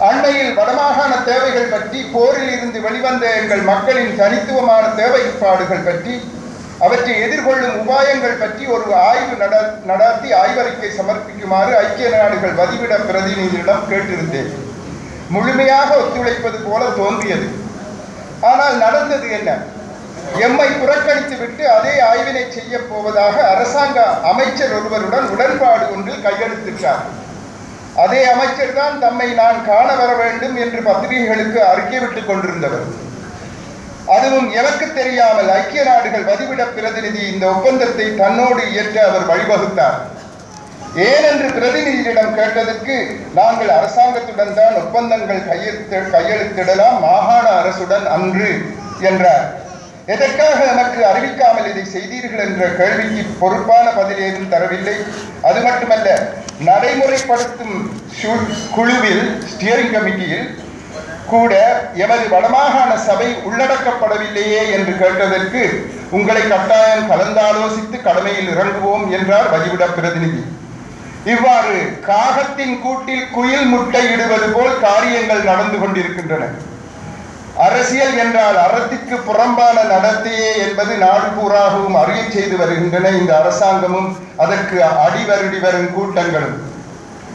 அண்மையில் வடமாகாண தேவைகள் பற்றி போரில் இருந்து வெளிவந்த எங்கள் மக்களின் தனித்துவமான தேவைப்பாடுகள் பற்றி அவற்றை எதிர்கொள்ளும் உபாயங்கள் பற்றி ஒரு ஆய்வு நட- நடத்தி ஆய்வறிக்கை சமர்ப்பிக்குமாறு ஐக்கிய நாடுகள் வதிவிட பிரதிநிதியிடம் கேட்டிருந்தேன். முழுமையாக ஒத்துழைப்பது போல தோன்றியது. ஆனால் நடந்தது என்ன? எம்மை புறக்கணித்துவிட்டு அதே ஆய்வினை செய்ய போவதாக அரசாங்க அமைச்சர் ஒருவருடன் உடன்பாடு ஒன்றில் கையெழுத்திட்டார். அதே அமைச்சர் தான் தம்மை நான் காண வர வேண்டும் என்று பத்திரிகைகளுக்கு அறிக்கை விட்டுக் கொண்டிருந்தவர். அதுவும் எனக்கு தெரியாமல் ஐக்கிய நாடுகள் வதிவிட பிரதிநிதி இந்த ஒப்பந்தத்தை தன்னோடு இயற்ற அவர் வழிவகுத்தார். ஏனென்று பிரதிநிதியிடம் கேட்டதற்கு நாங்கள் அரசாங்கத்துடன் தான் ஒப்பந்தங்கள் கையெழுத்து கையெழுத்திடலாம் மாகாண அரசுடன் அன்று என்றார். எதற்காக எனக்கு அறிவிக்காமல் இதை செய்தீர்கள் என்ற கேள்விக்கு பொறுப்பான பதில் ஏதும் தரவில்லை. அது மட்டுமல்ல நடைமுறைப்படுத்தும் குழுவில் ஸ்டியரிங் கமிட்டியில் கூட எமது வடமாகாண சபை உள்ளடக்கப்படவில்லையே என்று கேட்டதற்கு உங்களை கட்டாயம் கலந்தாலோசித்து கடமையில் இறங்குவோம் என்றார் வதிவிட பிரதிநிதி. இவ்வாறு காகத்தின் கூட்டில் குயில் முட்டையிடுவது போல் காரியங்கள் நடந்து கொண்டிருக்கின்றன. அரசியல் என்றால் அறத்திற்கு புறம்பான நடத்தையே என்பது நாடு பூராகவும் அறியச் செய்து வருகின்றன இந்த அரசாங்கமும் அதற்கு அடிவருடி வரும் கூட்டங்களும்.